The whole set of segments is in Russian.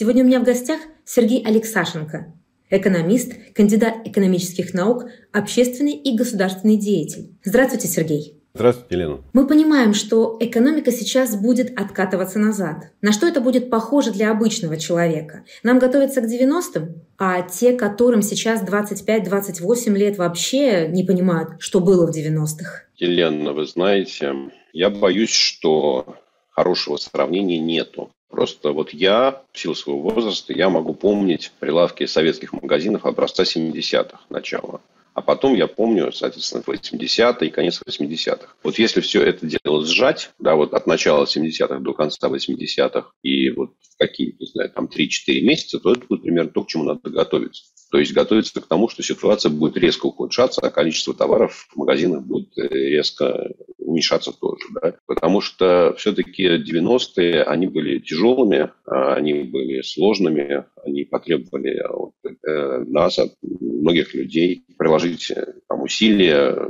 Сегодня у меня в гостях Сергей Алексашенко, экономист, кандидат экономических наук, общественный и государственный деятель. Здравствуйте, Сергей. Здравствуйте, Елена. Мы понимаем, что экономика сейчас будет откатываться назад. На что это будет похоже для обычного человека? Нам готовятся к 90-м, а те, которым сейчас 25-28 лет, вообще не понимают, что было в 90-х. Елена, вы знаете, я боюсь, что хорошего сравнения нету. Просто вот я, в силу своего возраста, я могу помнить прилавки советских магазинов образца 70-х начала. А потом я помню, соответственно, 80-е и конец 80-х. Вот если все это дело сжать, да, вот от начала 70-х до конца 80-х и вот в какие, не знаю, там 3-4 месяца, то это будет примерно то, к чему надо готовиться. То есть готовиться к тому, что ситуация будет резко ухудшаться, а количество товаров в магазинах будет э, резко уменьшаться тоже. Да? Потому что все-таки 90-е, они были тяжелыми, а они были сложными, они потребовали от э, нас, от многих людей приложить э, там, усилия,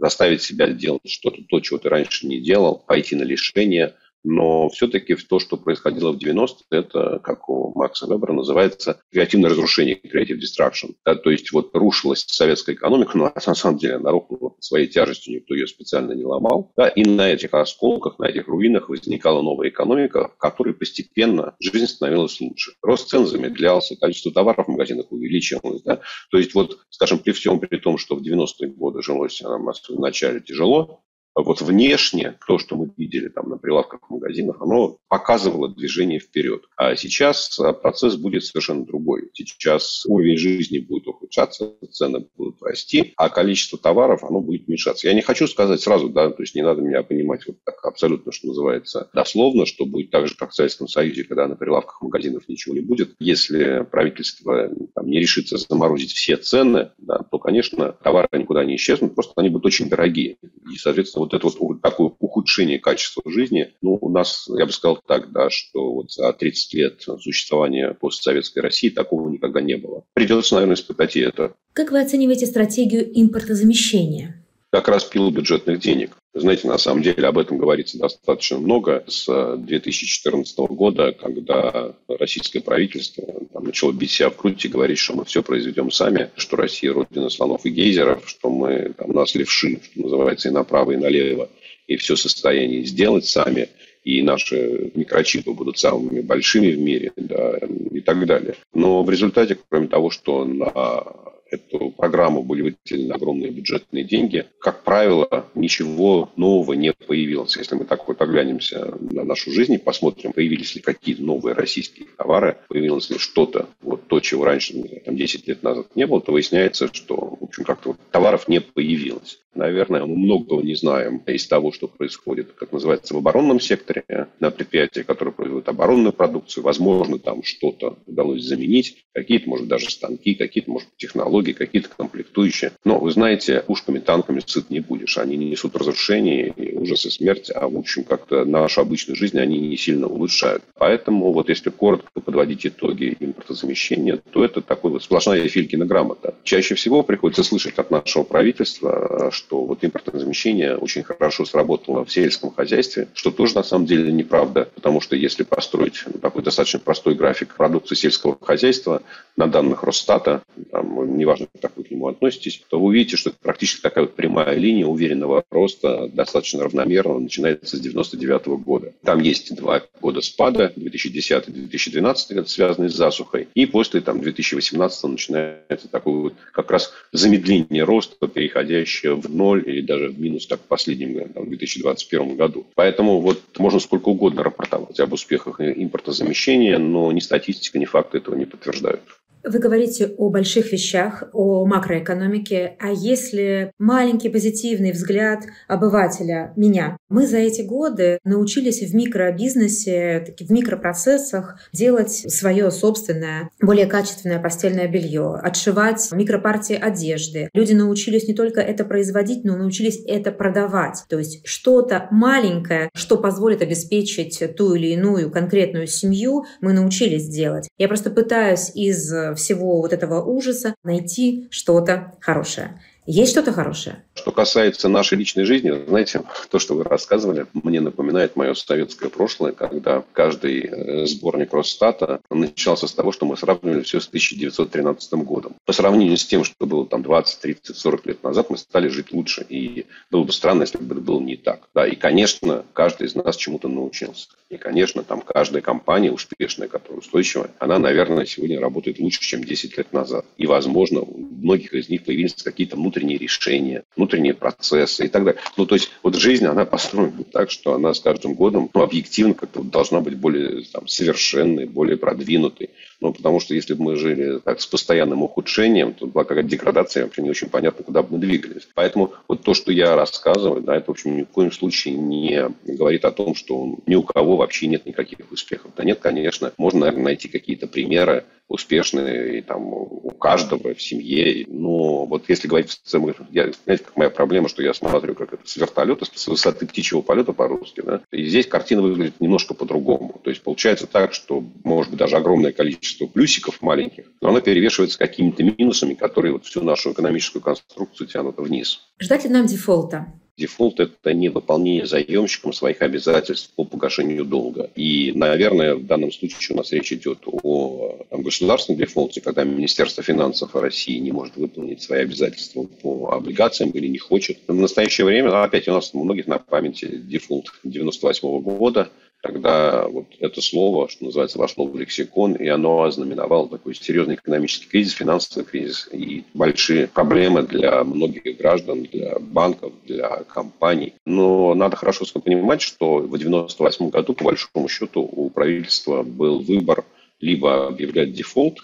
заставить себя делать что-то, то, чего ты раньше не делал, пойти на лишение – но все-таки то, что происходило в 90-е, это, как у Макса Вебера называется, креативное разрушение, creative destruction. Да, то есть вот рушилась советская экономика, но на самом деле она рухнула своей тяжестью, никто ее специально не ломал. Да, и на этих осколках, на этих руинах возникала новая экономика, в которой постепенно жизнь становилась лучше. Рост цен замедлялся, количество товаров в магазинах увеличивалось. Да. То есть вот, скажем, при всем при том, что в 90-е годы жилось нам в начале тяжело, вот внешне то, что мы видели там на прилавках в магазинах, оно показывало движение вперед. А сейчас а, процесс будет совершенно другой. Сейчас уровень жизни будет ухудшаться, цены будут расти, а количество товаров, оно будет уменьшаться. Я не хочу сказать сразу, да, то есть не надо меня понимать вот так абсолютно, что называется, дословно, что будет так же, как в Советском Союзе, когда на прилавках магазинов ничего не будет. Если правительство там, не решится заморозить все цены, да, то, конечно, товары никуда не исчезнут, просто они будут очень дорогие. И, соответственно, вот это вот такое ухудшение качества жизни, ну, у нас, я бы сказал так, да, что вот за 30 лет существования постсоветской России такого никогда не было. Придется, наверное, испытать и это. Как вы оцениваете стратегию импортозамещения? как раз пил бюджетных денег. Знаете, на самом деле об этом говорится достаточно много с 2014 года, когда российское правительство там, начало бить себя в грудь и говорить, что мы все произведем сами, что Россия родина слонов и гейзеров, что мы там, нас левши, что называется, и направо, и налево, и все состояние сделать сами и наши микрочипы будут самыми большими в мире, да, и так далее. Но в результате, кроме того, что на эту программу были выделены огромные бюджетные деньги, как правило, ничего нового не появилось. Если мы так вот оглянемся на нашу жизнь и посмотрим, появились ли какие-то новые российские товары, появилось ли что-то, вот то, чего раньше, там, 10 лет назад не было, то выясняется, что, в общем, как-то вот товаров не появилось. Наверное, мы многого не знаем из того, что происходит, как называется, в оборонном секторе, на предприятиях, которые производят оборонную продукцию. Возможно, там что-то удалось заменить, какие-то, может, даже станки, какие-то, может, технологии, какие-то комплектующие. Но, вы знаете, пушками, танками сыт не будешь. Они не несут разрушения, и ужас и смерть, а, в общем, как-то нашу обычную жизнь они не сильно улучшают. Поэтому, вот если коротко подводить итоги импортозамещения, то это такой вот сплошная Филькина грамота. Чаще всего приходится слышать от нашего правительства, что вот импортное замещение очень хорошо сработало в сельском хозяйстве, что тоже на самом деле неправда, потому что если построить такой достаточно простой график продукции сельского хозяйства на данных Росстата, там, неважно, как вы к нему относитесь, то вы увидите, что это практически такая вот прямая линия уверенного роста, достаточно равномерно, начинается с 99 года. Там есть два года спада, 2010-2012 год, связанные с засухой, и после там, 2018 начинается такое вот как раз замедление роста, переходящее в ноль или даже в минус, так в последнем там, в 2021 году. Поэтому вот можно сколько угодно рапортовать об успехах импортозамещения, но ни статистика, ни факты этого не подтверждают. Вы говорите о больших вещах, о макроэкономике, а если маленький позитивный взгляд обывателя, меня, мы за эти годы научились в микробизнесе, в микропроцессах делать свое собственное, более качественное постельное белье, отшивать микропартии одежды. Люди научились не только это производить, но научились это продавать. То есть что-то маленькое, что позволит обеспечить ту или иную конкретную семью, мы научились делать. Я просто пытаюсь из всего вот этого ужаса найти что-то хорошее. Есть что-то хорошее? Что касается нашей личной жизни, знаете, то, что вы рассказывали, мне напоминает мое советское прошлое, когда каждый э, сборник Росстата начался с того, что мы сравнивали все с 1913 годом. По сравнению с тем, что было там 20, 30, 40 лет назад, мы стали жить лучше. И было бы странно, если бы это было не так. Да, и, конечно, каждый из нас чему-то научился. И, конечно, там каждая компания успешная, которая устойчивая, она, наверное, сегодня работает лучше, чем 10 лет назад. И, возможно, у многих из них появились какие-то внутренние внутренние решения, внутренние процессы и так далее. Ну, то есть, вот жизнь, она построена так, что она с каждым годом, ну, объективно как-то должна быть более там, совершенной, более продвинутой. Ну, потому что если бы мы жили так с постоянным ухудшением, то была какая-то деградация, вообще не очень понятно, куда бы мы двигались. Поэтому вот то, что я рассказываю, да, это, в общем, ни в коем случае не говорит о том, что ни у кого вообще нет никаких успехов. Да нет, конечно, можно, наверное, найти какие-то примеры, успешные и там у каждого в семье. Но вот если говорить в целом, я, знаете, как моя проблема, что я смотрю, как это с вертолета, с высоты птичьего полета по-русски, да, и здесь картина выглядит немножко по-другому. То есть получается так, что может быть даже огромное количество плюсиков маленьких, но оно перевешивается какими-то минусами, которые вот всю нашу экономическую конструкцию тянут вниз. Ждать ли нам дефолта? Дефолт – это не выполнение заемщиком своих обязательств по погашению долга. И, наверное, в данном случае у нас речь идет о там, государственном дефолте, когда Министерство финансов России не может выполнить свои обязательства по облигациям или не хочет. В настоящее время, опять у нас у многих на памяти дефолт 98 года – когда вот это слово, что называется, вошло в лексикон, и оно ознаменовало такой серьезный экономический кризис, финансовый кризис и большие проблемы для многих граждан, для банков, для компаний. Но надо хорошо понимать, что в 1998 году, по большому счету, у правительства был выбор либо объявлять дефолт,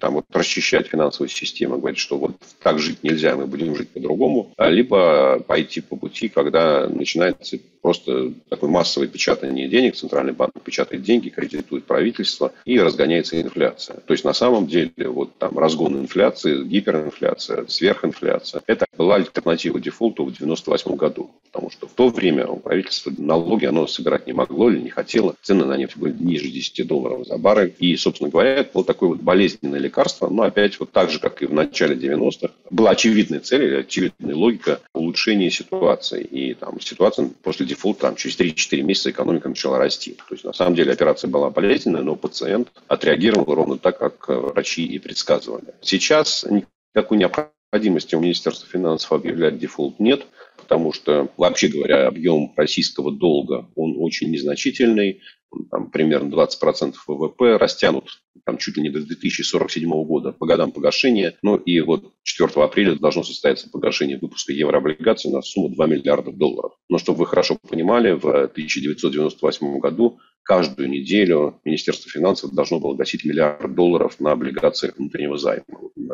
там, вот, расчищать финансовую систему, говорить, что вот так жить нельзя, мы будем жить по-другому, а либо пойти по пути, когда начинается просто такое массовое печатание денег, центральный банк печатает деньги, кредитует правительство и разгоняется инфляция. То есть на самом деле вот там разгон инфляции, гиперинфляция, сверхинфляция, это была альтернатива дефолту в 98 году. Потому что в то время у правительства налоги оно собирать не могло или не хотело. Цены на нефть были ниже 10 долларов за баррель. И, собственно говоря, это было такое вот болезненное лекарство. Но опять вот так же, как и в начале 90-х, была очевидная цель очевидная логика улучшения ситуации. И там ситуация после дефолта там, через 3-4 месяца экономика начала расти. То есть, на самом деле, операция была болезненная, но пациент отреагировал ровно так, как врачи и предсказывали. Сейчас никакой необходимости у Министерства финансов объявлять дефолт нет потому что, вообще говоря, объем российского долга, он очень незначительный, там, примерно 20% ВВП, растянут там, чуть ли не до 2047 года по годам погашения. Ну и вот 4 апреля должно состояться погашение выпуска еврооблигаций на сумму 2 миллиарда долларов. Но чтобы вы хорошо понимали, в 1998 году каждую неделю Министерство финансов должно было гасить миллиард долларов на облигациях внутреннего займа,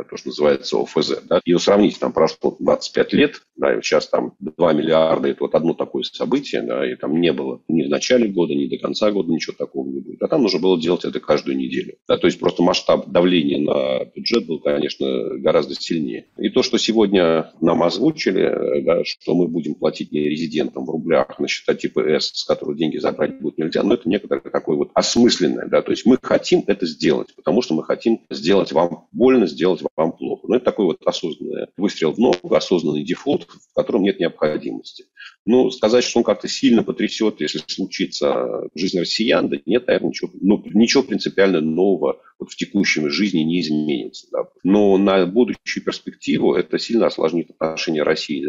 то, что называется ОФЗ. Да? И сравнить, там прошло 25 лет, да, и сейчас там 2 миллиарда – это вот одно такое событие, да, и там не было ни в начале года, ни до конца года ничего такого не будет. А там нужно было делать это каждую неделю. Да, то есть просто масштаб давления на бюджет был, конечно, гораздо сильнее. И то, что сегодня нам озвучили, да, что мы будем платить не резидентам в рублях на счета типа С, с которых деньги забрать будет нельзя, но это не некоторое такое вот осмысленное, да, то есть мы хотим это сделать, потому что мы хотим сделать вам больно, сделать вам плохо. Но это такой вот осознанный выстрел в ногу, осознанный дефолт, в котором нет необходимости. Ну, сказать, что он как-то сильно потрясет, если случится жизнь россиян, да нет, наверное, ничего, ну, ничего принципиально нового вот в текущем жизни не изменится. Да. Но на будущую перспективу это сильно осложнит отношения России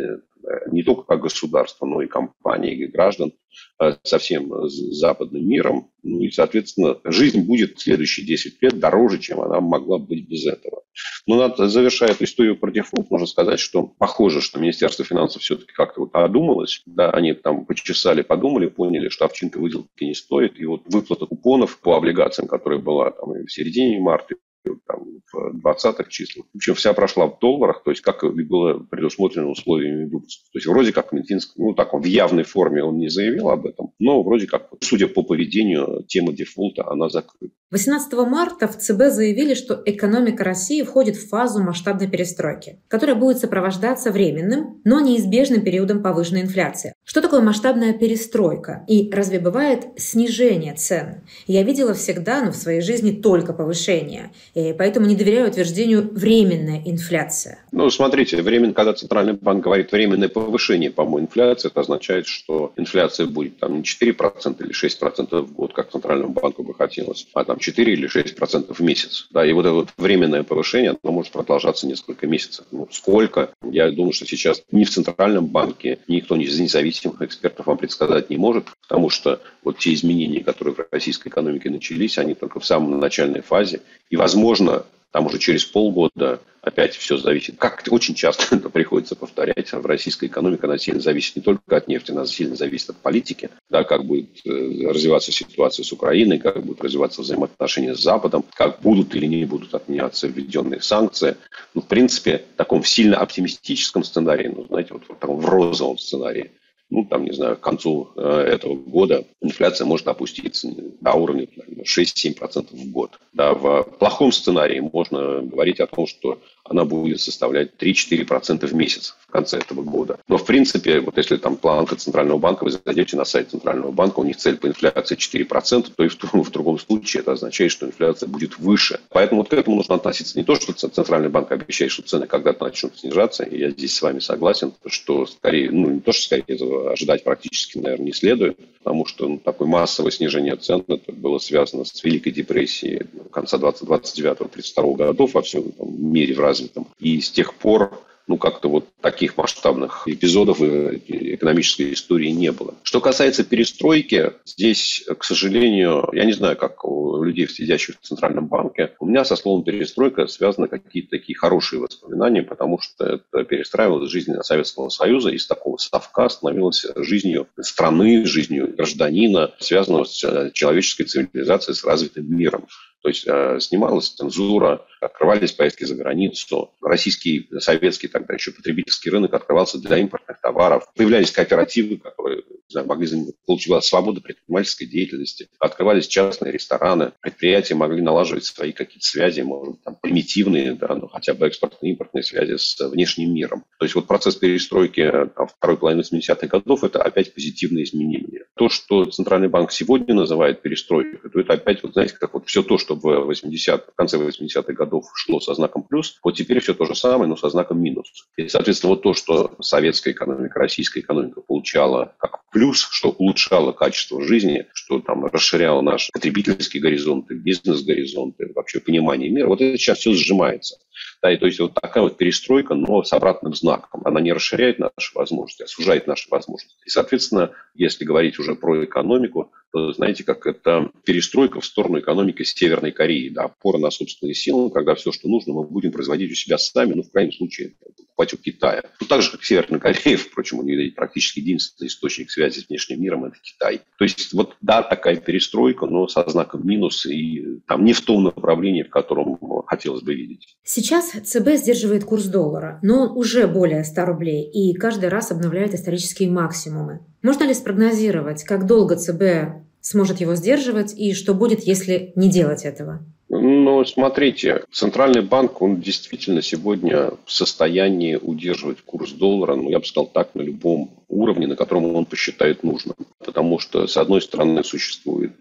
не только как государства, но и компаний, и граждан э, со всем западным миром. Ну и, соответственно, жизнь будет в следующие 10 лет дороже, чем она могла быть без этого. Но надо, завершая эту историю про дефолт, можно сказать, что похоже, что Министерство финансов все-таки как-то вот одумалось. Да, они там почесали, подумали, поняли, что овчинка выделки не стоит. И вот выплата купонов по облигациям, которая была там в середине марта, там, в 20-х числах. Общем, вся прошла в долларах, то есть как и было предусмотрено условиями выпуска. То есть вроде как Минфинск, ну так он в явной форме он не заявил об этом, Но вроде как, судя по поведению, тема дефолта, она закрыта. 18 марта в ЦБ заявили, что экономика России входит в фазу масштабной перестройки, которая будет сопровождаться временным, но неизбежным периодом повышенной инфляции. Что такое масштабная перестройка? И разве бывает снижение цен? Я видела всегда, но в своей жизни только повышение. И поэтому не доверяю утверждению «временная инфляция». Ну, смотрите, временно, когда Центральный банк говорит временное повышение, по-моему, инфляции, это означает, что инфляция будет там не 4% или 6% в год, как Центральному банку бы хотелось, а там 4 или 6 процентов в месяц. Да, и вот это вот временное повышение, оно может продолжаться несколько месяцев. Ну, сколько? Я думаю, что сейчас ни в Центральном банке никто из независимых экспертов вам предсказать не может, потому что вот те изменения, которые в российской экономике начались, они только в самой начальной фазе. И, возможно, там уже через полгода опять все зависит. Как очень часто это приходится повторять, в российской экономике она сильно зависит не только от нефти, она сильно зависит от политики, да, как будет э, развиваться ситуация с Украиной, как будут развиваться взаимоотношения с Западом, как будут или не будут отменяться введенные санкции. Ну, в принципе, в таком сильно оптимистическом сценарии, ну, знаете, вот в таком в розовом сценарии, ну, там, не знаю, к концу э, этого года инфляция может опуститься до уровня 6-7% в год. Да, в плохом сценарии можно говорить о том, что она будет составлять 3-4% в месяц в конце этого года. Но, в принципе, вот если там планка Центрального банка, вы зайдете на сайт Центрального банка, у них цель по инфляции 4%, то и в, в другом случае это означает, что инфляция будет выше. Поэтому вот к этому нужно относиться не то, что Центральный банк обещает, что цены когда-то начнут снижаться, и я здесь с вами согласен, что скорее, ну не то, что скорее этого ожидать практически, наверное, не следует, потому что ну, такое массовое снижение цен это было связано с Великой депрессией конца 2029-32 годов во всем там, мире в развитом. И с тех пор ну, как-то вот таких масштабных эпизодов в экономической истории не было. Что касается перестройки, здесь, к сожалению, я не знаю, как у людей, сидящих в Центральном банке, у меня со словом перестройка связаны какие-то такие хорошие воспоминания, потому что это перестраивалось жизнь Советского Союза, из такого совка становилась жизнью страны, жизнью гражданина, связанного с человеческой цивилизацией, с развитым миром. То есть э, снималась цензура, открывались поездки за границу. Российский, советский тогда еще потребительский рынок открывался для импортных товаров. Появлялись кооперативы, которые знаю, могли получила свобода предпринимательской деятельности. Открывались частные рестораны. Предприятия могли налаживать свои какие-то связи, может быть, там, примитивные, да, но хотя бы экспортные, импортные связи с внешним миром. То есть вот процесс перестройки там, второй половины 70-х годов – это опять позитивные изменения. То, что Центральный банк сегодня называет перестройкой, то это опять, вот знаете, как вот все то, что в, 80 в конце 80-х годов шло со знаком плюс, вот теперь все то же самое, но со знаком минус. И, соответственно, вот то, что советская экономика, российская экономика получала как плюс, что улучшало качество жизни, что там расширяло наши потребительские горизонты, бизнес-горизонты, вообще понимание мира, вот это сейчас все сжимается. Да, и то есть вот такая вот перестройка, но с обратным знаком. Она не расширяет наши возможности, а сужает наши возможности. И, соответственно, если говорить уже про экономику, то знаете, как это перестройка в сторону экономики Северной Кореи. Да, опора на собственные силы, когда все, что нужно, мы будем производить у себя сами, ну, в крайнем случае, покупать у Китая. Ну, так же, как Северная Корея, впрочем, у нее практически единственный источник связи с внешним миром – это Китай. То есть, вот, да, такая перестройка, но со знаком минус, и там не в том направлении, в котором хотелось бы видеть. Сейчас ЦБ сдерживает курс доллара, но он уже более 100 рублей и каждый раз обновляет исторические максимумы. Можно ли спрогнозировать, как долго ЦБ сможет его сдерживать и что будет, если не делать этого? Ну, смотрите, Центральный банк, он действительно сегодня в состоянии удерживать курс доллара, ну, я бы сказал так, на любом уровне, на котором он посчитает нужным. Потому что, с одной стороны, существует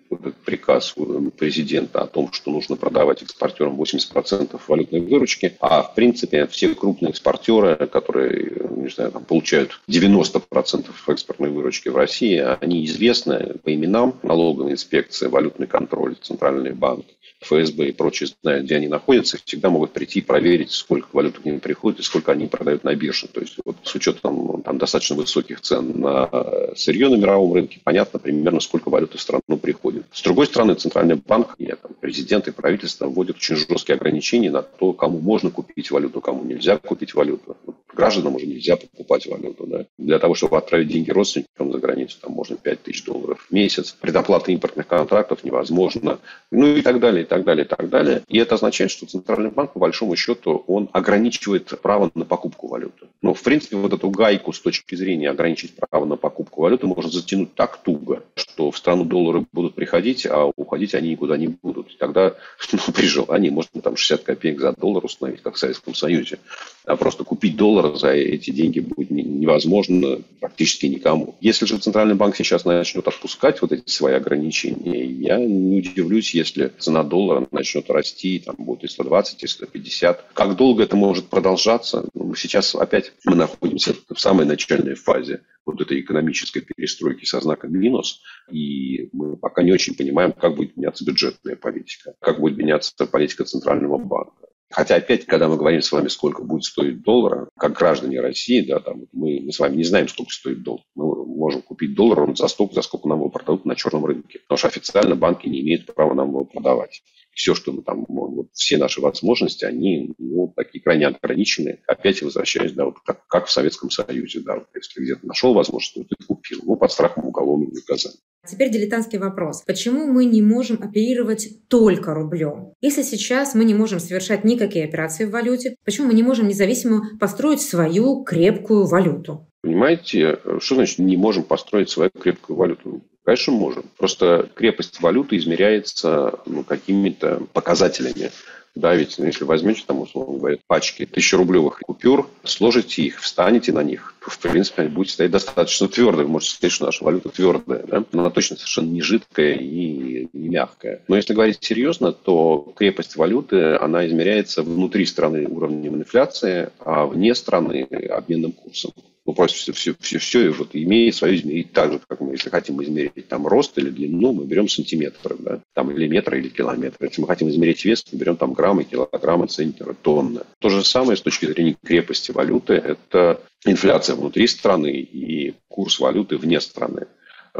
приказ президента о том, что нужно продавать экспортерам 80% валютной выручки, а, в принципе, все крупные экспортеры, которые, не знаю, там, получают 90% экспортной выручки в России, они известны по именам, налоговой инспекции, валютный контроль, Центральный банк, ФСБ и прочие знают, где они находятся, всегда могут прийти и проверить, сколько валют к ним приходит и сколько они продают на бирже. То есть вот с учетом там, достаточно высоких цен на сырье на мировом рынке, понятно примерно, сколько валюты в страну приходит. С другой стороны, Центральный банк, и, там, президент и правительство вводят очень жесткие ограничения на то, кому можно купить валюту, кому нельзя купить валюту. Вот гражданам уже нельзя покупать валюту. Да? Для того, чтобы отправить деньги родственникам за границу, там можно 5 тысяч долларов в месяц. Предоплата импортных контрактов невозможно. Ну и так далее, так далее, и так далее. И это означает, что Центральный банк, по большому счету, он ограничивает право на покупку валюты. Но, в принципе, вот эту гайку с точки зрения ограничить право на покупку валюты можно затянуть так туго, что в страну доллары будут приходить, а уходить они никуда не будут. И тогда ну, при желании можно там 60 копеек за доллар установить, как в Советском Союзе. А просто купить доллар за эти деньги будет невозможно практически никому. Если же Центральный банк сейчас начнет отпускать вот эти свои ограничения, я не удивлюсь, если цена доллара начнет расти, там будет и 120, и 150. Как долго это может продолжаться? Ну, сейчас опять мы находимся в самой начальной фазе вот этой экономической перестройки со знаком минус, и мы пока не очень понимаем, как будет меняться бюджетная политика, как будет меняться политика Центрального банка. Хотя опять, когда мы говорим с вами, сколько будет стоить доллар, как граждане России, да, там, мы, мы с вами не знаем, сколько стоит доллар. Мы можем купить доллар за столько, за сколько нам его продадут на черном рынке. Потому что официально банки не имеют права нам его продавать все, что мы там, вот, все наши возможности, они ну, такие крайне ограничены. Опять возвращаюсь, да, вот как, как в Советском Союзе, да, вот, если где-то нашел возможность, то ты купил, ну, под страхом уголовного наказания. Теперь дилетантский вопрос. Почему мы не можем оперировать только рублем? Если сейчас мы не можем совершать никакие операции в валюте, почему мы не можем независимо построить свою крепкую валюту? Понимаете, что значит не можем построить свою крепкую валюту? Конечно, можем. Просто крепость валюты измеряется ну, какими-то показателями. Да, ведь ну, если возьмете, там, условно говоря, пачки тысячерублевых купюр, сложите их, встанете на них, то, в принципе, они будут стоять достаточно твердо. Вы можете сказать, что наша валюта твердая. Да? Но она точно совершенно не жидкая и не мягкая. Но если говорить серьезно, то крепость валюты, она измеряется внутри страны уровнем инфляции, а вне страны обменным курсом ну, просто все, все, все, все вот имеет свое измерить так же, как мы, если хотим измерить там рост или длину, мы берем сантиметры, да, там или метры, или километры. Если мы хотим измерить вес, мы берем там граммы, килограммы, центнеры, тонны. То же самое с точки зрения крепости валюты, это инфляция внутри страны и курс валюты вне страны.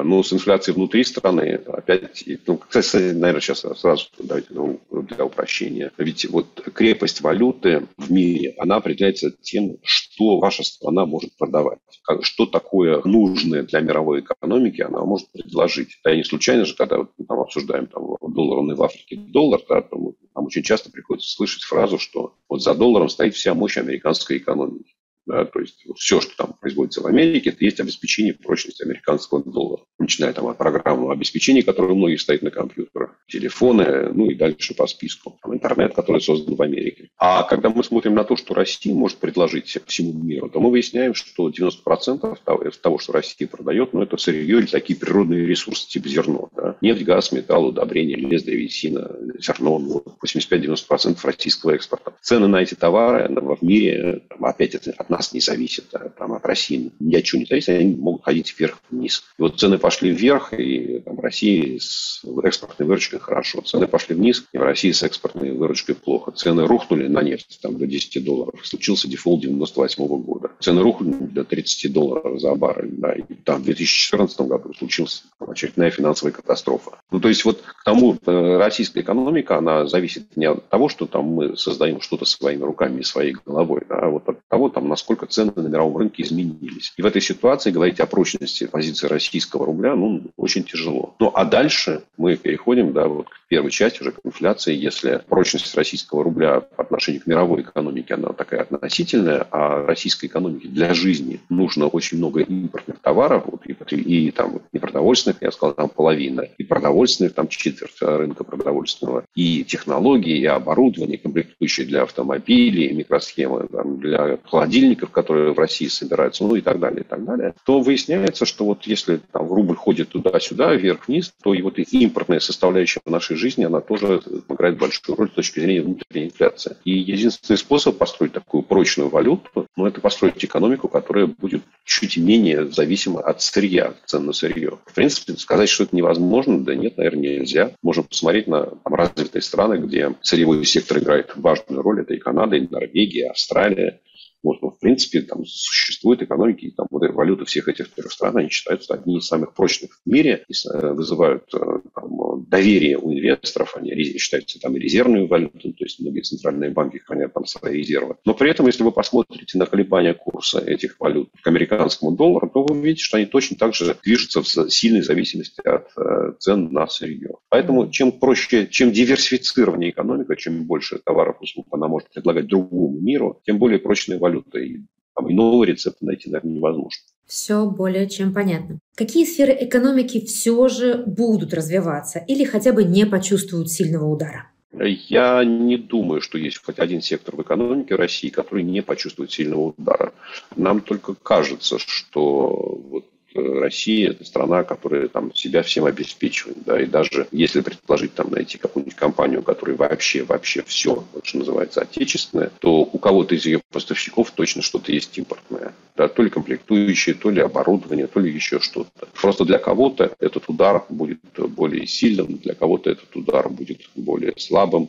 Но с инфляцией внутри страны, опять, ну, кстати, наверное, сейчас сразу давайте ну, для упрощения. Ведь вот крепость валюты в мире, она определяется тем, что ваша страна может продавать. Что такое нужное для мировой экономики она может предложить. Да, и не случайно же, когда мы там обсуждаем там, доллар, в Африке доллар, да, там, там очень часто приходится слышать фразу, что вот за долларом стоит вся мощь американской экономики. Да, то есть все, что там производится в Америке, это есть обеспечение прочности американского доллара. Начиная там от программного обеспечения, которое у многих стоит на компьютерах, телефоны, ну и дальше по списку. Там интернет, который создан в Америке. А когда мы смотрим на то, что Россия может предложить всему миру, то мы выясняем, что 90% того, что Россия продает, ну это сырье или такие природные ресурсы типа зерно. Да? Нефть, газ, металл, удобрения, лес, древесина, зерно. Ну, 85-90% российского экспорта. Цены на эти товары в мире, опять это от нас не зависит, там, от России ни от чего не зависит, они могут ходить вверх-вниз. И вот цены пошли вверх, и там, в России с экспортной выручкой хорошо. Цены пошли вниз, и в России с экспортной выручкой плохо. Цены рухнули на нефть там, до 10 долларов. Случился дефолт 98 года. Цены рухнули до 30 долларов за баррель. Да, и там в 2014 году случилась очередная финансовая катастрофа. Ну, то есть вот к тому, э, российская экономика, она зависит не от того, что там мы создаем что-то своими руками и своей головой, а вот от того, там, насколько насколько цены на мировом рынке изменились. И в этой ситуации говорить о прочности позиции российского рубля ну, очень тяжело. Ну а дальше мы переходим да, вот к первой части, уже к инфляции. Если прочность российского рубля по отношению к мировой экономике, она такая относительная, а российской экономике для жизни нужно очень много импортных товаров, вот, и, и там не продовольственных, я сказал, там половина, и продовольственных, там четверть рынка продовольственного, и технологии, и оборудование, комплектующие для автомобилей, микросхемы там, для холодильников, чиновников, которые в России собираются, ну и так далее, и так далее, то выясняется, что вот если там рубль ходит туда-сюда, вверх-вниз, то и вот и импортная составляющая нашей жизни, она тоже играет большую роль с точки зрения внутренней инфляции. И единственный способ построить такую прочную валюту, ну, это построить экономику, которая будет чуть менее зависима от сырья, цен на сырье. В принципе, сказать, что это невозможно, да нет, наверное, нельзя. Можем посмотреть на там, развитые страны, где сырьевой сектор играет важную роль. Это и Канада, и Норвегия, и Австралия, вот, ну, в принципе, там существуют экономики, там, вот, валюты всех этих трех стран, они считаются одни из самых прочных в мире, и э, вызывают э, там, доверие у инвесторов, они считаются там и резервную валюту, то есть многие центральные банки хранят там свои резервы. Но при этом, если вы посмотрите на колебания курса этих валют к американскому доллару, то вы увидите, что они точно так же движутся в сильной зависимости от э, цен на сырье. Поэтому чем проще, чем диверсифицированнее экономика, чем больше товаров и услуг она может предлагать другому миру, тем более прочные валюта. И Там иного рецепта найти, наверное, невозможно. Все более чем понятно. Какие сферы экономики все же будут развиваться или хотя бы не почувствуют сильного удара? Я не думаю, что есть хоть один сектор в экономике России, который не почувствует сильного удара. Нам только кажется, что вот Россия – это страна, которая там себя всем обеспечивает. Да, и даже если предположить, там, найти какую-нибудь компанию, которая вообще, вообще все, что называется, отечественное, то у кого-то из ее поставщиков точно что-то есть импортное. Да, то ли комплектующие, то ли оборудование, то ли еще что-то. Просто для кого-то этот удар будет более сильным, для кого-то этот удар будет более слабым.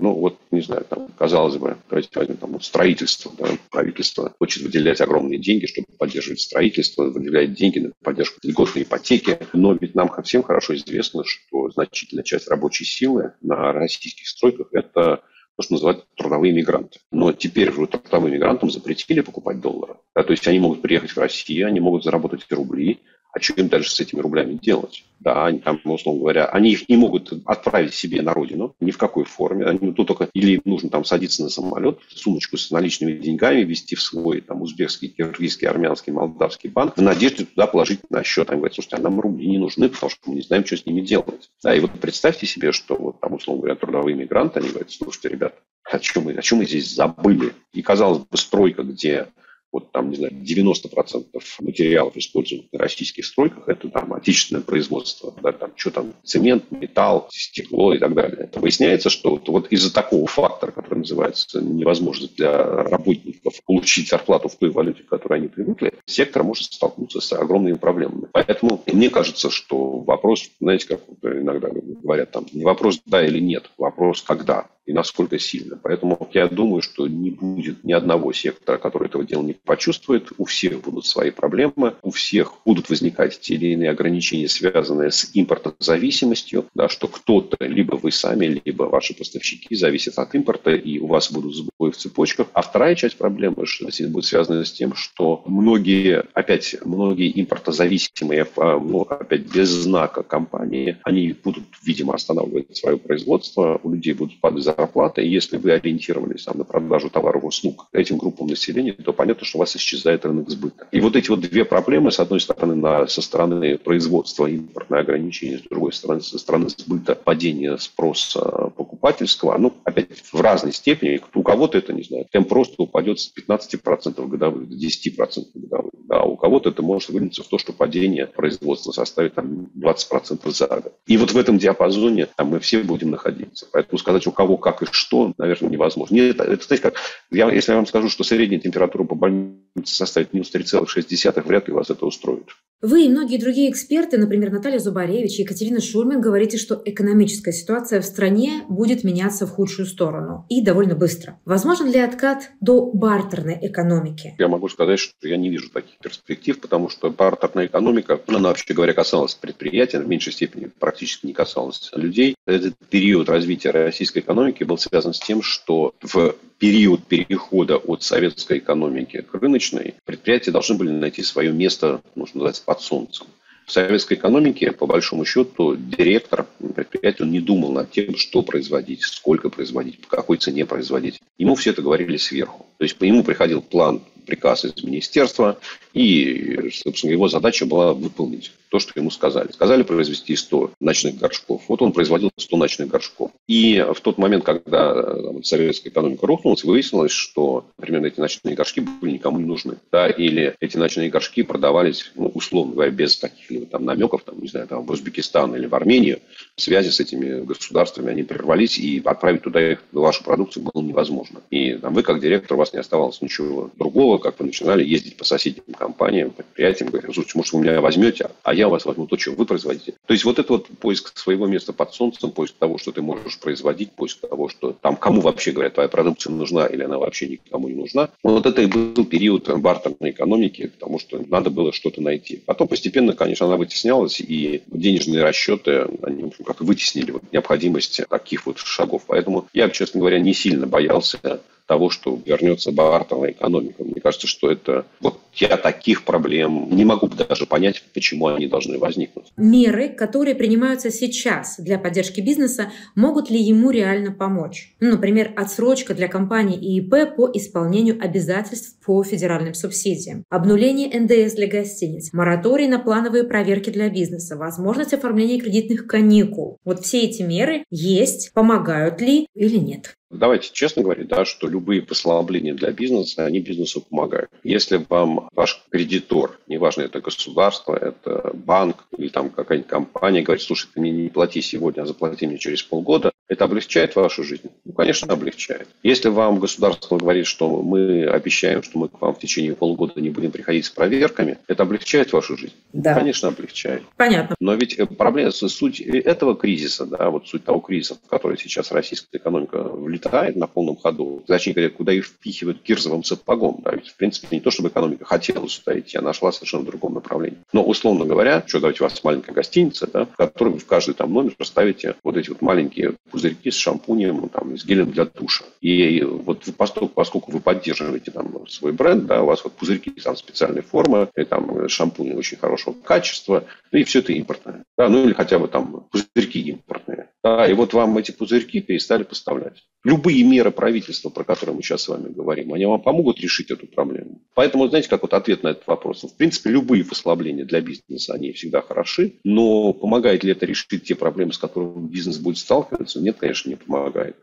Ну, вот, не знаю, там, казалось бы, давайте возьмем там, вот строительство. Да, правительство хочет выделять огромные деньги, чтобы поддерживать строительство, выделяет деньги на поддержку льготной ипотеки. Но ведь нам всем хорошо известно, что значительная часть рабочей силы на российских стройках – это то, что называют трудовые мигранты. Но теперь же трудовым мигрантам запретили покупать доллары. Да, то есть они могут приехать в Россию, они могут заработать рубли, а что им дальше с этими рублями делать? Да, они там, условно говоря, они их не могут отправить себе на родину, ни в какой форме. Они тут только или нужно там садиться на самолет, сумочку с наличными деньгами вести в свой там узбекский, киргизский, армянский, молдавский банк, в надежде туда положить на счет. Они говорят, слушайте, а нам рубли не нужны, потому что мы не знаем, что с ними делать. Да, и вот представьте себе, что вот там, условно говоря, трудовые мигранты, они говорят, слушайте, ребята, о чем мы, о чем мы здесь забыли? И, казалось бы, стройка, где вот там, не знаю, 90% материалов, используемых на российских стройках, это там отечественное производство. Да, там, что там, цемент, металл, стекло и так далее. Это выясняется, что вот, вот из-за такого фактора, который называется невозможность для работников получить зарплату в той валюте, к которой они привыкли, сектор может столкнуться с огромными проблемами. Поэтому мне кажется, что вопрос, знаете, как иногда говорят, там, не вопрос да или нет, вопрос когда и насколько сильно. Поэтому я думаю, что не будет ни одного сектора, который этого дела не почувствует. У всех будут свои проблемы, у всех будут возникать те или иные ограничения, связанные с импортозависимостью, да, что кто-то, либо вы сами, либо ваши поставщики зависят от импорта, и у вас будут сбои в цепочках. А вторая часть проблемы что будет связана с тем, что многие, опять, многие импортозависимые, а, ну, опять без знака компании, они будут, видимо, останавливать свое производство, у людей будут падать зарплата, и если вы ориентировались там, на продажу товаров и услуг этим группам населения, то понятно, что у вас исчезает рынок сбыта. И вот эти вот две проблемы, с одной стороны, на, со стороны производства импортное ограничение, с другой стороны, со стороны сбыта падение спроса покупательского, ну, опять в разной степени. У кого-то это, не знаю, темп просто упадет с 15% годовых до 10% годовых. Да, у кого-то это может вылиться в то, что падение производства составит там, 20% за год. И вот в этом диапазоне там, мы все будем находиться. Поэтому сказать, у кого как и что, наверное, невозможно. Нет, это, знаете, как, я, если я вам скажу, что средняя температура по больнице составит минус 3,6, вряд ли вас это устроит. Вы и многие другие эксперты, например, Наталья Зубаревич и Екатерина Шульман, говорите, что экономическая ситуация в стране будет меняться в худшую сторону и довольно быстро. Возможен ли откат до бартерной экономики? Я могу сказать, что я не вижу таких перспектив, потому что бартерная экономика, она, вообще говоря, касалась предприятий, в меньшей степени практически не касалась людей. Этот период развития российской экономики был связан с тем, что в период перехода от советской экономики к рыночной предприятия должны были найти свое место, нужно называется, под солнцем. В советской экономике, по большому счету, директор предприятия он не думал над тем, что производить, сколько производить, по какой цене производить. Ему все это говорили сверху. То есть по нему приходил план, приказ из министерства, и, собственно, его задача была выполнить то, что ему сказали. Сказали произвести 100 ночных горшков. Вот он производил 100 ночных горшков. И в тот момент, когда там, советская экономика рухнулась, выяснилось, что, например, эти ночные горшки были никому не нужны. Да, или эти ночные горшки продавались, ну, условно говоря, без каких-либо там намеков, там, не знаю, там, в Узбекистан или в Армению. Связи с этими государствами, они прервались, и отправить туда их, вашу продукцию было невозможно. И там, вы, как директор, у вас не оставалось ничего другого, как вы начинали ездить по соседним компаниям, предприятиям, говоря, слушайте, может, вы меня возьмете, а я у вас возьму то, что вы производите. То есть вот это вот поиск своего места под солнцем, поиск того, что ты можешь производить, поиск того, что там кому вообще, говорят, твоя продукция нужна или она вообще никому не нужна. Вот это и был период бартерной экономики, потому что надо было что-то найти. Потом постепенно, конечно, она вытеснялась, и денежные расчеты, они как вытеснили вот необходимость таких вот шагов. Поэтому я, честно говоря, не сильно боялся того, что вернется бартерная экономика. Мне кажется, что это вот я таких проблем не могу даже понять, почему они должны возникнуть. Меры, которые принимаются сейчас для поддержки бизнеса, могут ли ему реально помочь? Ну, например, отсрочка для компаний и ИП по исполнению обязательств по федеральным субсидиям, обнуление НДС для гостиниц, мораторий на плановые проверки для бизнеса, возможность оформления кредитных каникул. Вот все эти меры есть, помогают ли или нет? Давайте честно говорить, да, что любые послабления для бизнеса, они бизнесу помогают. Если вам ваш кредитор, неважно, это государство, это банк или там какая-нибудь компания, говорит, слушай, ты мне не плати сегодня, а заплати мне через полгода, это облегчает вашу жизнь? Ну, конечно, облегчает. Если вам государство говорит, что мы обещаем, что мы к вам в течение полугода не будем приходить с проверками, это облегчает вашу жизнь? Да. Конечно, облегчает. Понятно. Но ведь э, проблема, суть этого кризиса, да, вот суть того кризиса, в который сейчас российская экономика влетает на полном ходу, точнее говоря, куда их впихивают кирзовым сапогом. Да, ведь, в принципе, не то, чтобы экономика хотела сюда идти, она шла совершенно в другом направлении. Но, условно говоря, что давайте у вас маленькая гостиница, да, в которой вы в каждый там номер поставите вот эти вот маленькие пузырьки с шампунем, там, с гелем для душа. И вот поскольку, поскольку вы поддерживаете там свой бренд, да, у вас вот пузырьки там специальной формы, и там шампунь очень хорошего качества, ну и все это импортное. Да, ну или хотя бы там пузырьки импортные. Да, и вот вам эти пузырьки перестали поставлять. Любые меры правительства, про которые мы сейчас с вами говорим, они вам помогут решить эту проблему. Поэтому, знаете, как вот ответ на этот вопрос. В принципе, любые послабления для бизнеса, они всегда хороши, но помогает ли это решить те проблемы, с которыми бизнес будет сталкиваться? Нет, конечно, не помогает.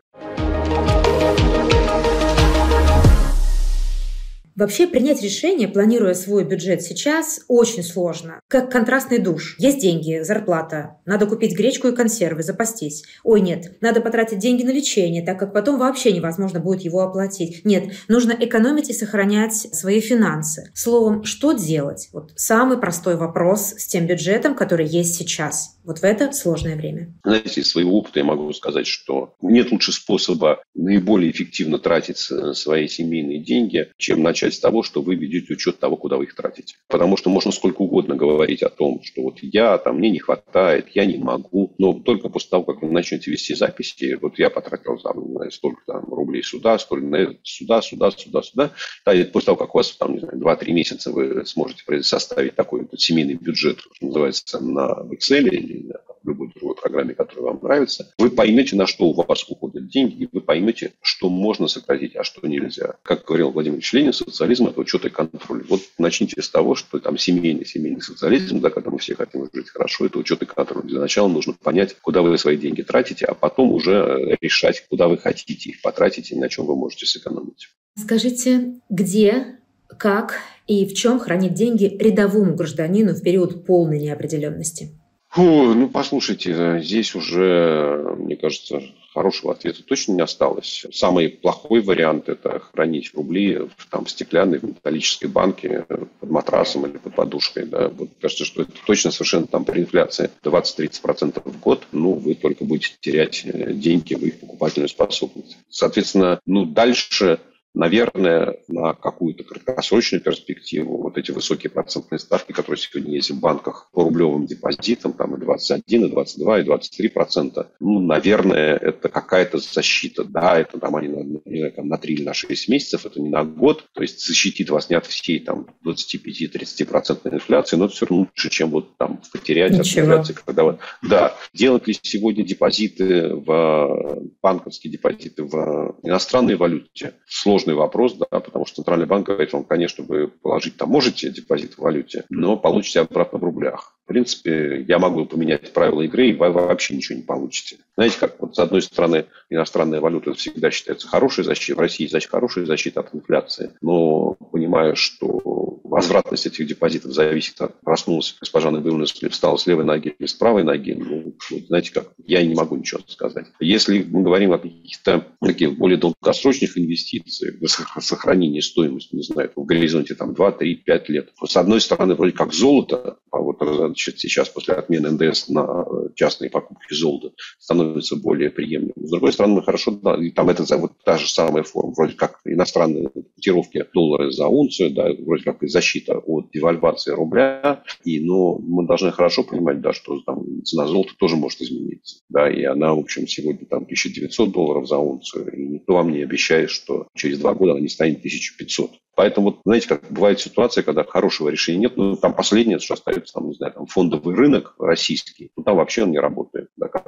Вообще принять решение, планируя свой бюджет сейчас, очень сложно. Как контрастный душ. Есть деньги, зарплата. Надо купить гречку и консервы, запастись. Ой, нет, надо потратить деньги на лечение, так как потом вообще невозможно будет его оплатить. Нет, нужно экономить и сохранять свои финансы. Словом, что делать? Вот самый простой вопрос с тем бюджетом, который есть сейчас. Вот в это сложное время. Знаете, из своего опыта я могу сказать, что нет лучше способа наиболее эффективно тратить свои семейные деньги, чем начать с того, что вы ведете учет того, куда вы их тратите. Потому что можно сколько угодно говорить о том, что вот я, там, мне не хватает, я не могу, но только после того, как вы начнете вести записи, вот я потратил там, столько там рублей сюда, столько на это, сюда, сюда, сюда, сюда, да, и после того, как у вас там, не знаю, 2-3 месяца вы сможете составить такой вот семейный бюджет, что называется, на Excel или в любой другой программе, которая вам нравится, вы поймете, на что у вас уходят деньги, и вы поймете, что можно сократить, а что нельзя. Как говорил Владимир Ильич Ленин, социализм – это учет и контроль. Вот начните с того, что там семейный, семейный социализм, да, когда мы все хотим жить хорошо, это учет и контроль. Для начала нужно понять, куда вы свои деньги тратите, а потом уже решать, куда вы хотите их потратить и на чем вы можете сэкономить. Скажите, где, как и в чем хранить деньги рядовому гражданину в период полной неопределенности? Фу, ну, послушайте, здесь уже, мне кажется, хорошего ответа точно не осталось. Самый плохой вариант – это хранить рубли в, там, стеклянной, металлической банке под матрасом или под подушкой. Да. Вот, кажется, что это точно совершенно там при инфляции 20-30% в год, ну, вы только будете терять э, деньги в их покупательную способность. Соответственно, ну, дальше наверное, на какую-то краткосрочную перспективу вот эти высокие процентные ставки, которые сегодня есть в банках по рублевым депозитам, там и 21, и 22, и 23 процента, ну, наверное, это какая-то защита. Да, это там они на, не знаю, там, на 3 или на 6 месяцев, это не на год, то есть защитит вас не от всей там 25-30 процентной инфляции, но это все равно лучше, чем вот там потерять Ничего. от инфляции. Когда вот, да, делать ли сегодня депозиты в банковские депозиты в иностранной валюте сложно сложный вопрос, да, потому что Центральный банк говорит вам, конечно, вы положить там можете депозит в валюте, но получите обратно в рублях. В принципе, я могу поменять правила игры, и вы вообще ничего не получите. Знаете, как вот с одной стороны иностранная валюта всегда считается хорошей защитой, в России значит хорошая защита от инфляции, но понимая, что возвратность этих депозитов зависит от проснулась госпожа Набиулина, встала с левой ноги или с правой ноги, ну, знаете как, я не могу ничего сказать. Если мы говорим о каких-то таких более долгосрочных инвестициях, сохранении стоимости, не знаю, в горизонте там 2, 3, 5 лет, с одной стороны, вроде как золото, а вот значит, сейчас после отмены НДС на э, частные покупки золота становится более приемлемым. С другой стороны, хорошо, да, и там это вот та же самая форма, вроде как иностранные котировки доллара за унцию, да, вроде как и защита от девальвации рубля, и, но мы должны хорошо понимать, да, что там цена золота тоже может измениться, да, и она, в общем, сегодня там 1900 долларов за унцию, и никто вам не обещает, что через два года она не станет 1500. Поэтому, вот, знаете, как бывает ситуация, когда хорошего решения нет, ну, там последнее, что остается, там, не знаю, там, фондовый рынок российский, ну, там вообще он не работает. Да, как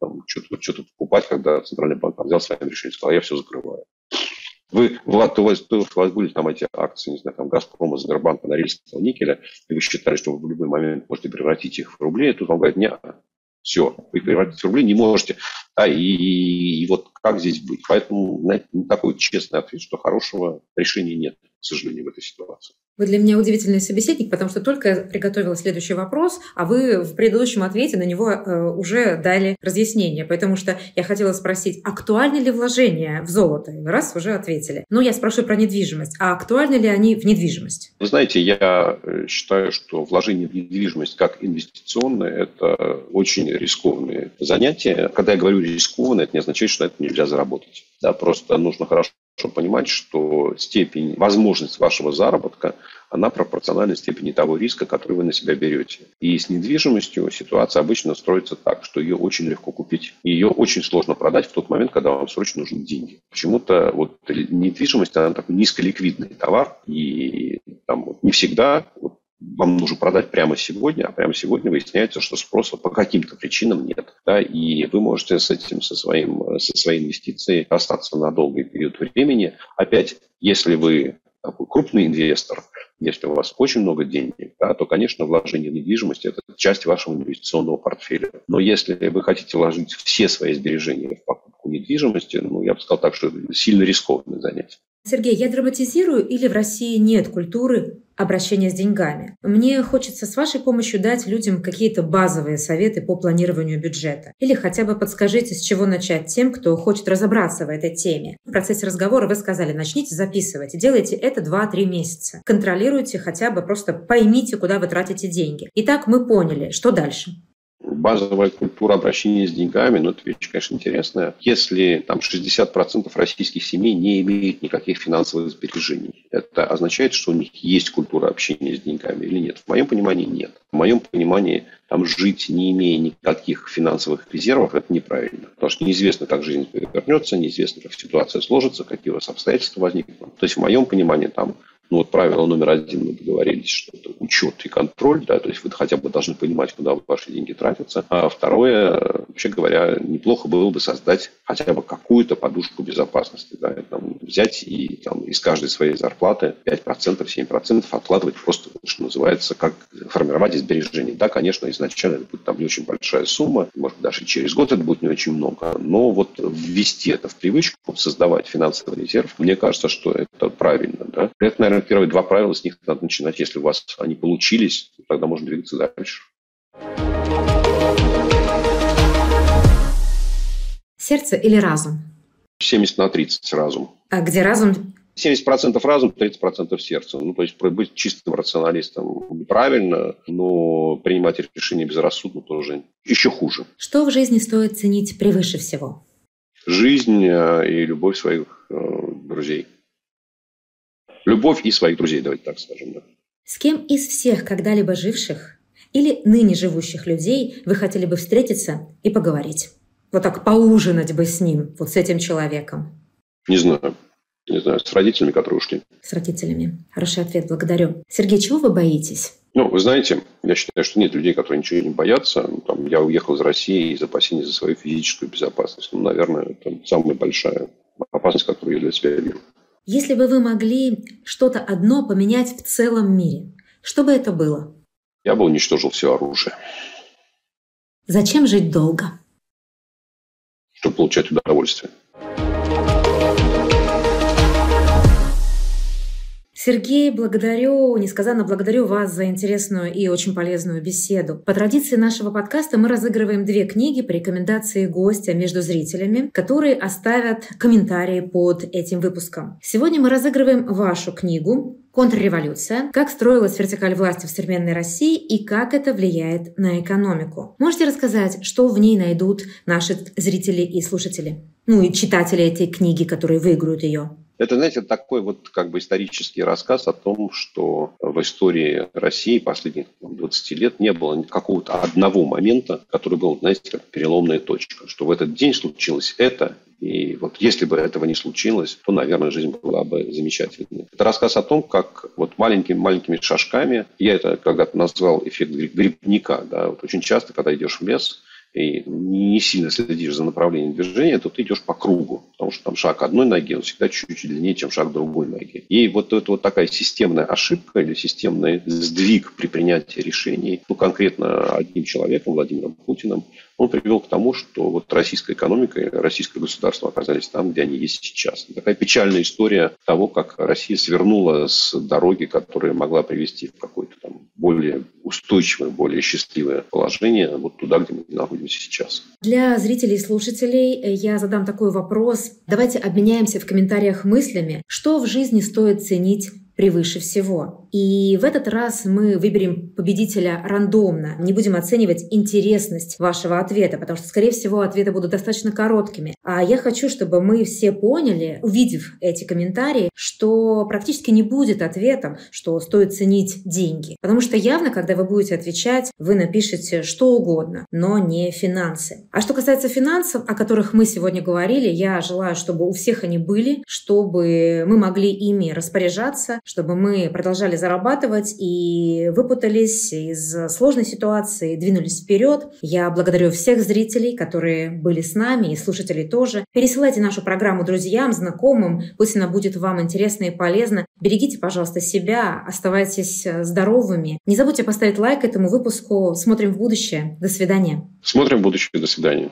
там что-то, что-то покупать, когда Центральный банк взял своим решением, сказал, я все закрываю. Вы, Влад, у вас, у вас были там эти акции, не знаю, там Газпрома, Сбербанка, Норильского никеля, и вы считали, что вы в любой момент можете превратить их в рубли, и тут вам говорят, нет, все, вы превратить в рубли не можете. Да, и, и, и вот как здесь быть? Поэтому знаете, такой честный ответ, что хорошего решения нет, сожалению, в этой ситуации. Вы для меня удивительный собеседник, потому что только я приготовила следующий вопрос, а вы в предыдущем ответе на него э, уже дали разъяснение. Потому что я хотела спросить, актуальны ли вложения в золото? Раз уже ответили. Но я спрошу про недвижимость. А актуальны ли они в недвижимость? Вы знаете, я э, считаю, что вложение в недвижимость как инвестиционное – это очень рискованное занятие. Когда я говорю рискованное, это не означает, что это нельзя заработать. Да, просто нужно хорошо понимать, что степень, возможность вашего заработка, она пропорциональна степени того риска, который вы на себя берете. И с недвижимостью ситуация обычно строится так, что ее очень легко купить. Ее очень сложно продать в тот момент, когда вам срочно нужны деньги. Почему-то вот недвижимость, она такой низколиквидный товар, и там вот не всегда вам нужно продать прямо сегодня, а прямо сегодня выясняется, что спроса по каким-то причинам нет. Да, и вы можете с этим, со, своим, со своей инвестицией остаться на долгий период времени. Опять, если вы такой крупный инвестор, если у вас очень много денег, да, то, конечно, вложение в недвижимость – это часть вашего инвестиционного портфеля. Но если вы хотите вложить все свои сбережения в покупку недвижимости, ну, я бы сказал так, что это сильно рискованное занятие. Сергей, я драматизирую или в России нет культуры обращения с деньгами? Мне хочется с вашей помощью дать людям какие-то базовые советы по планированию бюджета. Или хотя бы подскажите, с чего начать тем, кто хочет разобраться в этой теме. В процессе разговора вы сказали, начните записывать. Делайте это 2-3 месяца. Контролируйте хотя бы, просто поймите, куда вы тратите деньги. Итак, мы поняли, что дальше? Базовая культура обращения с деньгами, ну, это вещь, конечно, интересная. Если там 60% российских семей не имеют никаких финансовых сбережений, это означает, что у них есть культура общения с деньгами или нет? В моем понимании нет. В моем понимании там жить, не имея никаких финансовых резервов, это неправильно. Потому что неизвестно, как жизнь повернется, неизвестно, как ситуация сложится, какие у вас обстоятельства возникнут. То есть, в моем понимании, там ну, вот правило номер один, мы договорились, что это учет и контроль, да, то есть вы хотя бы должны понимать, куда ваши деньги тратятся. А второе, вообще говоря, неплохо было бы создать хотя бы какую-то подушку безопасности, да, там, взять и там, из каждой своей зарплаты 5%, 7% откладывать просто, что называется, как формировать сбережения. Да, конечно, изначально это будет там не очень большая сумма, может, даже через год это будет не очень много, но вот ввести это в привычку, создавать финансовый резерв, мне кажется, что это правильно, да. Это, наверное, наверное, первые два правила, с них надо начинать. Если у вас они получились, тогда можно двигаться дальше. Сердце или разум? 70 на 30 разум. А где разум? 70% разум, 30% сердце. Ну, то есть быть чистым рационалистом правильно, но принимать решения безрассудно тоже еще хуже. Что в жизни стоит ценить превыше всего? Жизнь э, и любовь своих э, друзей любовь и своих друзей, давайте так скажем. Да. С кем из всех когда-либо живших или ныне живущих людей вы хотели бы встретиться и поговорить? Вот так поужинать бы с ним, вот с этим человеком. Не знаю. Не знаю, с родителями, которые ушли. С родителями. Хороший ответ, благодарю. Сергей, чего вы боитесь? Ну, вы знаете, я считаю, что нет людей, которые ничего не боятся. Там, я уехал из России из опасений за свою физическую безопасность. Ну, наверное, это самая большая опасность, которую я для себя вижу. Если бы вы могли что-то одно поменять в целом мире, что бы это было? Я бы уничтожил все оружие. Зачем жить долго? Чтобы получать удовольствие. Сергей, благодарю, несказанно благодарю вас за интересную и очень полезную беседу. По традиции нашего подкаста мы разыгрываем две книги по рекомендации гостя между зрителями, которые оставят комментарии под этим выпуском. Сегодня мы разыгрываем вашу книгу Контрреволюция. Как строилась вертикаль власти в современной России и как это влияет на экономику. Можете рассказать, что в ней найдут наши зрители и слушатели? Ну и читатели этой книги, которые выиграют ее. Это, знаете, такой вот как бы исторический рассказ о том, что в истории России последних 20 лет не было какого-то одного момента, который был, знаете, как переломная точка, что в этот день случилось это, И вот если бы этого не случилось, то, наверное, жизнь была бы замечательной. Это рассказ о том, как вот маленькими-маленькими шажками, я это когда-то назвал эффект грибника. Да, вот очень часто, когда идешь в лес, и не сильно следишь за направлением движения, то ты идешь по кругу, потому что там шаг одной ноги, он всегда чуть-чуть длиннее, чем шаг другой ноги. И вот это вот такая системная ошибка или системный сдвиг при принятии решений, ну, конкретно одним человеком, Владимиром Путиным, он привел к тому, что вот российская экономика и российское государство оказались там, где они есть сейчас. Такая печальная история того, как Россия свернула с дороги, которая могла привести в какое-то там более устойчивое, более счастливое положение вот туда, где мы находимся сейчас. Для зрителей и слушателей я задам такой вопрос. Давайте обменяемся в комментариях мыслями, что в жизни стоит ценить превыше всего. И в этот раз мы выберем победителя рандомно. Не будем оценивать интересность вашего ответа, потому что, скорее всего, ответы будут достаточно короткими. А я хочу, чтобы мы все поняли, увидев эти комментарии, что практически не будет ответом, что стоит ценить деньги. Потому что явно, когда вы будете отвечать, вы напишете что угодно, но не финансы. А что касается финансов, о которых мы сегодня говорили, я желаю, чтобы у всех они были, чтобы мы могли ими распоряжаться, чтобы мы продолжали зарабатывать и выпутались из сложной ситуации, двинулись вперед. Я благодарю всех зрителей, которые были с нами, и слушателей тоже. Пересылайте нашу программу друзьям, знакомым, пусть она будет вам интересна и полезна. Берегите, пожалуйста, себя, оставайтесь здоровыми. Не забудьте поставить лайк этому выпуску. Смотрим в будущее. До свидания. Смотрим в будущее. До свидания.